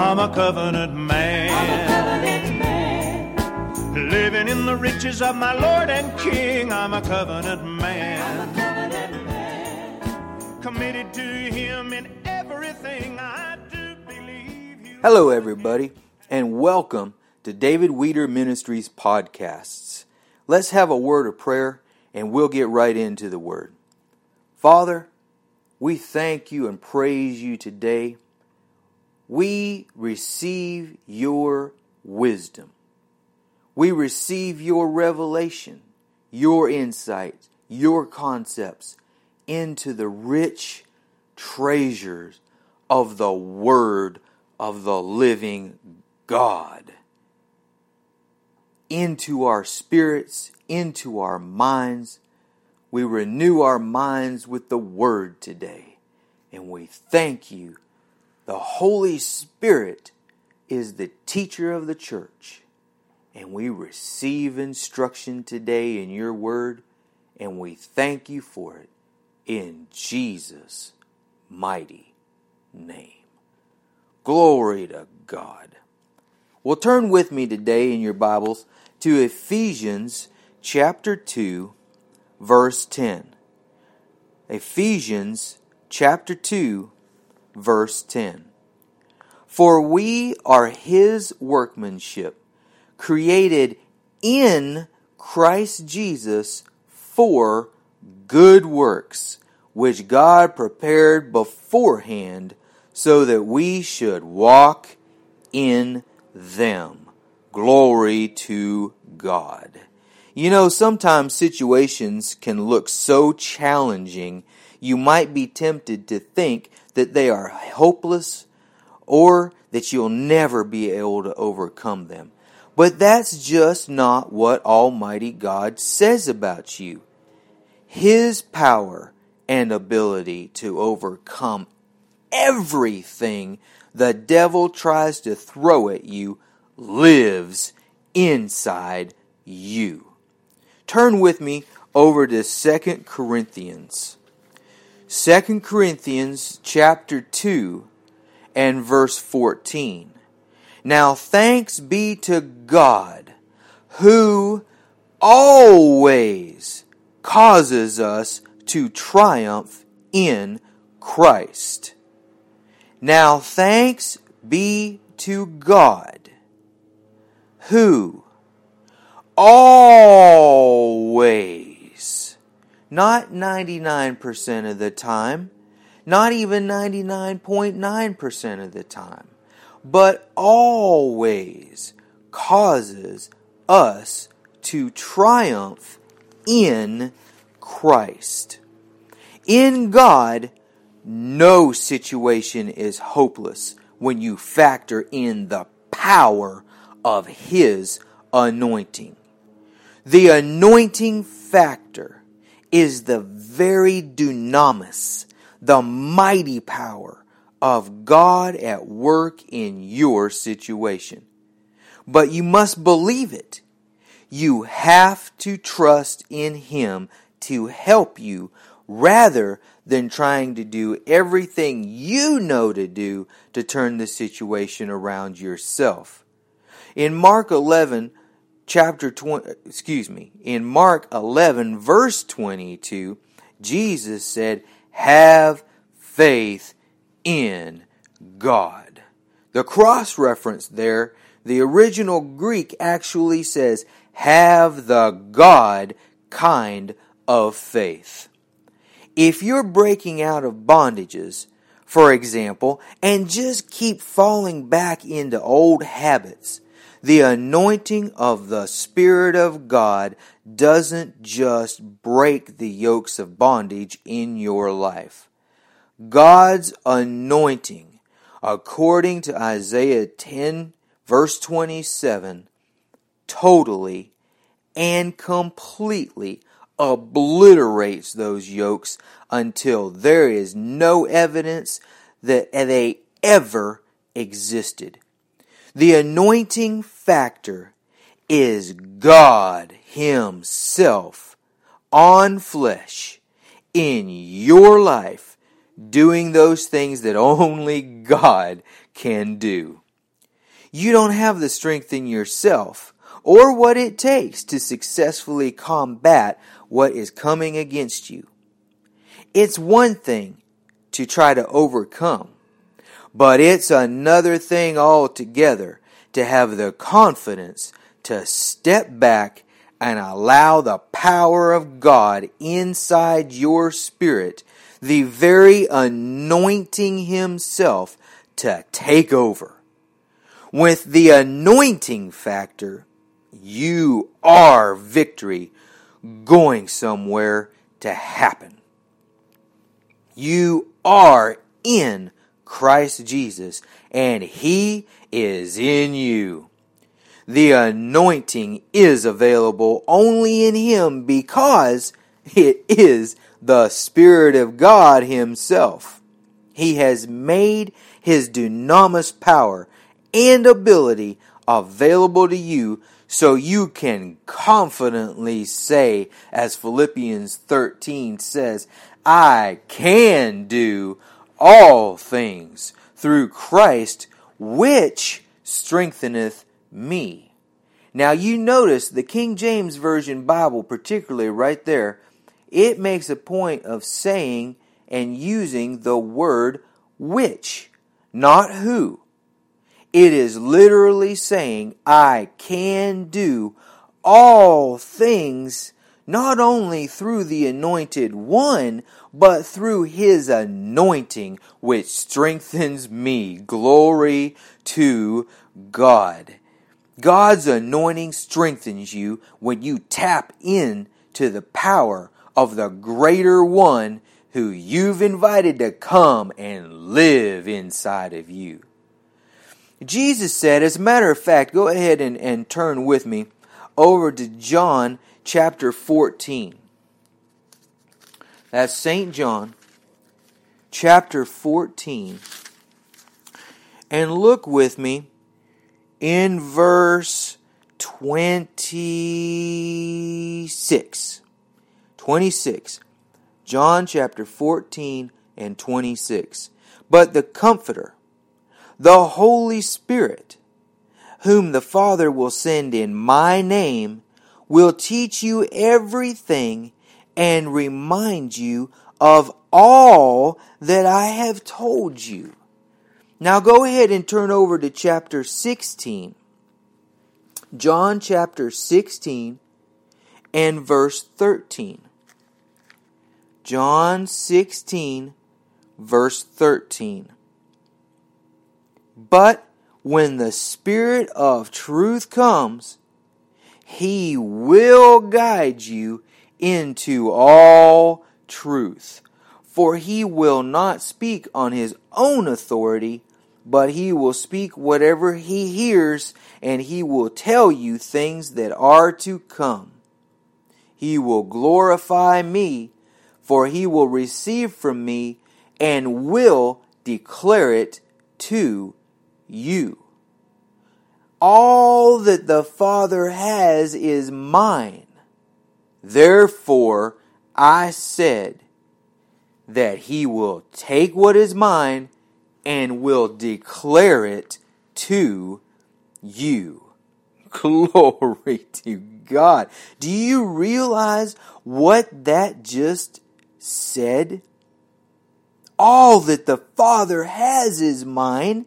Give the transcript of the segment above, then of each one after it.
I'm a covenant man. Living in the riches of my Lord and King, I'm a covenant man. Committed to Him in everything I do believe. You Hello, everybody, and welcome to David Weeder Ministries podcasts. Let's have a word of prayer and we'll get right into the word. Father, we thank you and praise you today. We receive your wisdom. We receive your revelation, your insights, your concepts into the rich treasures of the Word of the living God. Into our spirits, into our minds. We renew our minds with the Word today. And we thank you. The Holy Spirit is the teacher of the church. And we receive instruction today in your Word. And we thank you for it in Jesus' mighty name. Glory to God. Well, turn with me today in your Bibles to Ephesians chapter 2, verse 10. Ephesians chapter 2, verse 10. For we are his workmanship, created in Christ Jesus for good works, which God prepared beforehand so that we should walk in them. Glory to God. You know, sometimes situations can look so challenging, you might be tempted to think that they are hopeless or that you'll never be able to overcome them. But that's just not what Almighty God says about you. His power and ability to overcome everything the devil tries to throw at you lives inside you. Turn with me over to 2 Corinthians. 2 Corinthians chapter 2 and verse 14. Now thanks be to God who always causes us to triumph in Christ. Now thanks be to God who always, not 99% of the time, not even 99.9% of the time, but always causes us to triumph in Christ. In God, no situation is hopeless when you factor in the power of His anointing. The anointing factor is the very dunamis, the mighty power of God at work in your situation. But you must believe it. You have to trust in Him to help you rather than trying to do everything you know to do to turn the situation around yourself. In Mark 11, chapter 20, excuse me, in Mark 11, verse 22, Jesus said, Have faith in God. The cross reference there, the original Greek actually says, Have the God kind of faith. If you're breaking out of bondages, for example, and just keep falling back into old habits, the anointing of the Spirit of God doesn't just break the yokes of bondage in your life. God's anointing, according to Isaiah 10, verse 27, totally and completely obliterates those yokes until there is no evidence that they ever existed. The anointing factor is God Himself on flesh in your life doing those things that only God can do. You don't have the strength in yourself or what it takes to successfully combat what is coming against you. It's one thing to try to overcome, but it's another thing altogether to have the confidence to step back and allow the power of God inside your spirit, the very anointing Himself, to take over. With the anointing factor, you are victory going somewhere to happen. You are in Christ Jesus, and He is in you. The anointing is available only in Him because it is the Spirit of God Himself. He has made His dunamis power and ability available to you so you can confidently say, as Philippians 13 says, I can do all things through Christ, which strengtheneth me. Now you notice the King James Version Bible, particularly right there, it makes a point of saying and using the word which, not who. It is literally saying, I can do all things not only through the anointed one, but through his anointing, which strengthens me. Glory to God. God's anointing strengthens you when you tap in to the power of the greater one who you've invited to come and live inside of you. Jesus said, as a matter of fact, go ahead and, and turn with me over to John chapter 14. That's St. John chapter 14. And look with me in verse 26. 26. John chapter 14 and 26. But the Comforter, the Holy Spirit, whom the Father will send in my name, will teach you everything and remind you of all that I have told you. Now go ahead and turn over to chapter 16. John chapter 16 and verse 13. John 16 verse 13. But when the Spirit of truth comes, he will guide you into all truth. For he will not speak on his own authority, but he will speak whatever he hears, and he will tell you things that are to come. He will glorify me, for he will receive from me and will declare it to you. All that the Father has is mine. Therefore, I said that he will take what is mine and will declare it to you. Glory to God. Do you realize what that just said? All that the Father has is mine,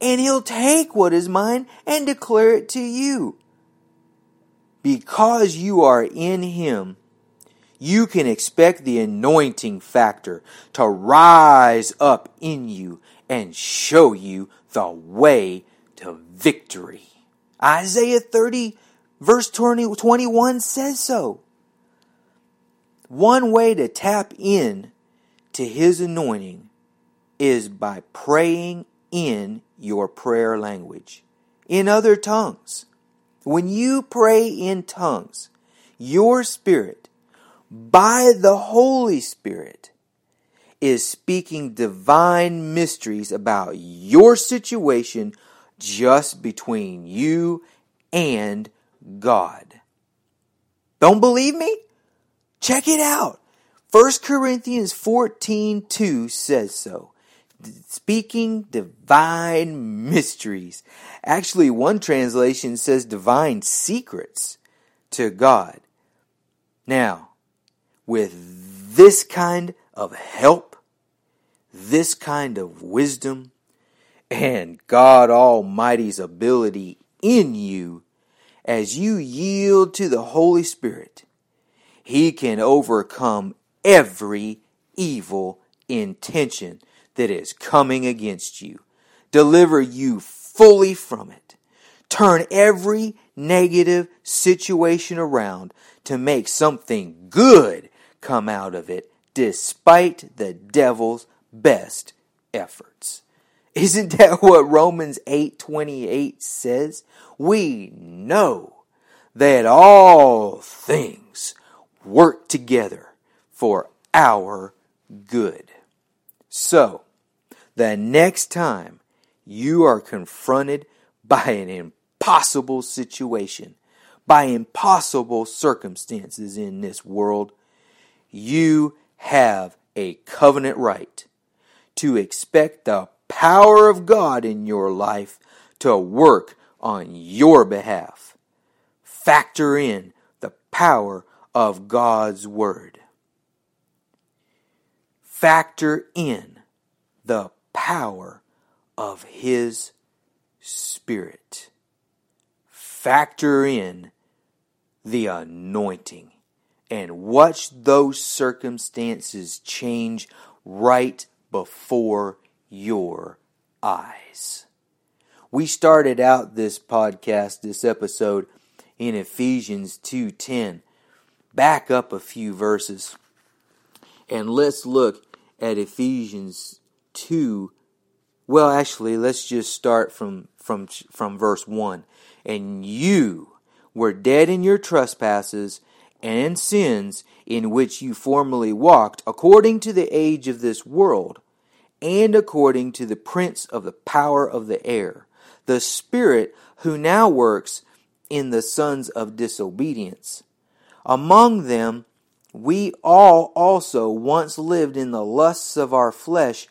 and He'll take what is mine and declare it to you. Because you are in Him, you can expect the anointing factor to rise up in you and show you the way to victory. Isaiah 30 verse 20, 21 says so. One way to tap in to his anointing is by praying in your prayer language, in other tongues. When you pray in tongues, your spirit by the Holy Spirit is speaking divine mysteries about your situation just between you and God. Don't believe me? Check it out. 1 Corinthians 14 2 says so. Speaking divine mysteries. Actually, one translation says divine secrets to God. Now, with this kind of help, this kind of wisdom, and God Almighty's ability in you, as you yield to the Holy Spirit, He can overcome every evil intention that is coming against you, deliver you fully from it, turn every negative situation around to make something good come out of it despite the devil's best efforts. Isn't that what Romans 8:28 says? We know that all things work together for our good. So, the next time you are confronted by an impossible situation, by impossible circumstances in this world, you have a covenant right to expect the power of God in your life to work on your behalf. Factor in the power of God's Word. Factor in the power of His Spirit. Factor in the anointing and watch those circumstances change right before your eyes. We started out this podcast, this episode in Ephesians 2:10. Back up a few verses and let's look at Ephesians 2 well actually let's just start from from from verse 1 and you were dead in your trespasses and sins in which you formerly walked according to the age of this world and according to the prince of the power of the air, the Spirit who now works in the sons of disobedience. Among them, we all also once lived in the lusts of our flesh,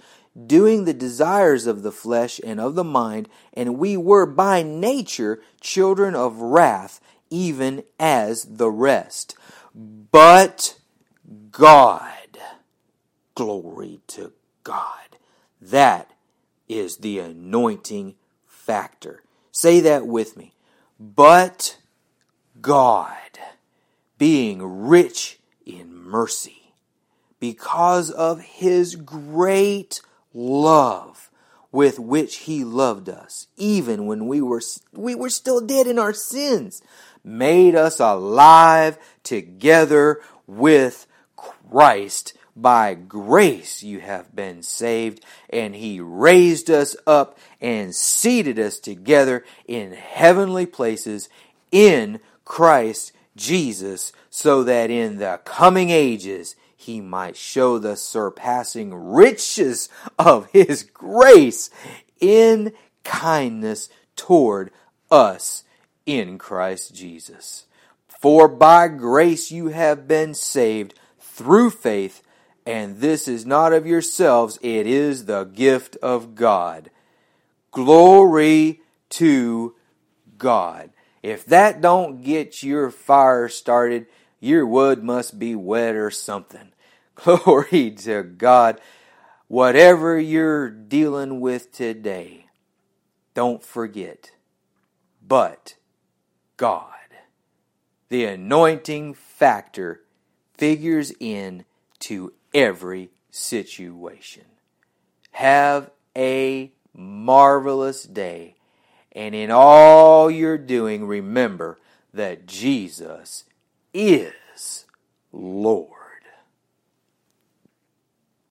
doing the desires of the flesh and of the mind, and we were by nature children of wrath, even as the rest. But God, glory to God. That is the anointing factor. Say that with me. But God, being rich in mercy, because of his great love with which he loved us, even when we were, we were still dead in our sins, made us alive together with Christ. By grace you have been saved, and he raised us up and seated us together in heavenly places in Christ Jesus, so that in the coming ages he might show the surpassing riches of his grace in kindness toward us in Christ Jesus. For by grace you have been saved through faith and this is not of yourselves, it is the gift of God. Glory to God. If that don't get your fire started, your wood must be wet or something. Glory to God. Whatever you're dealing with today, don't forget, but God. The anointing factor figures in to every situation. Have a marvelous day. And in all you're doing, remember that Jesus is Lord.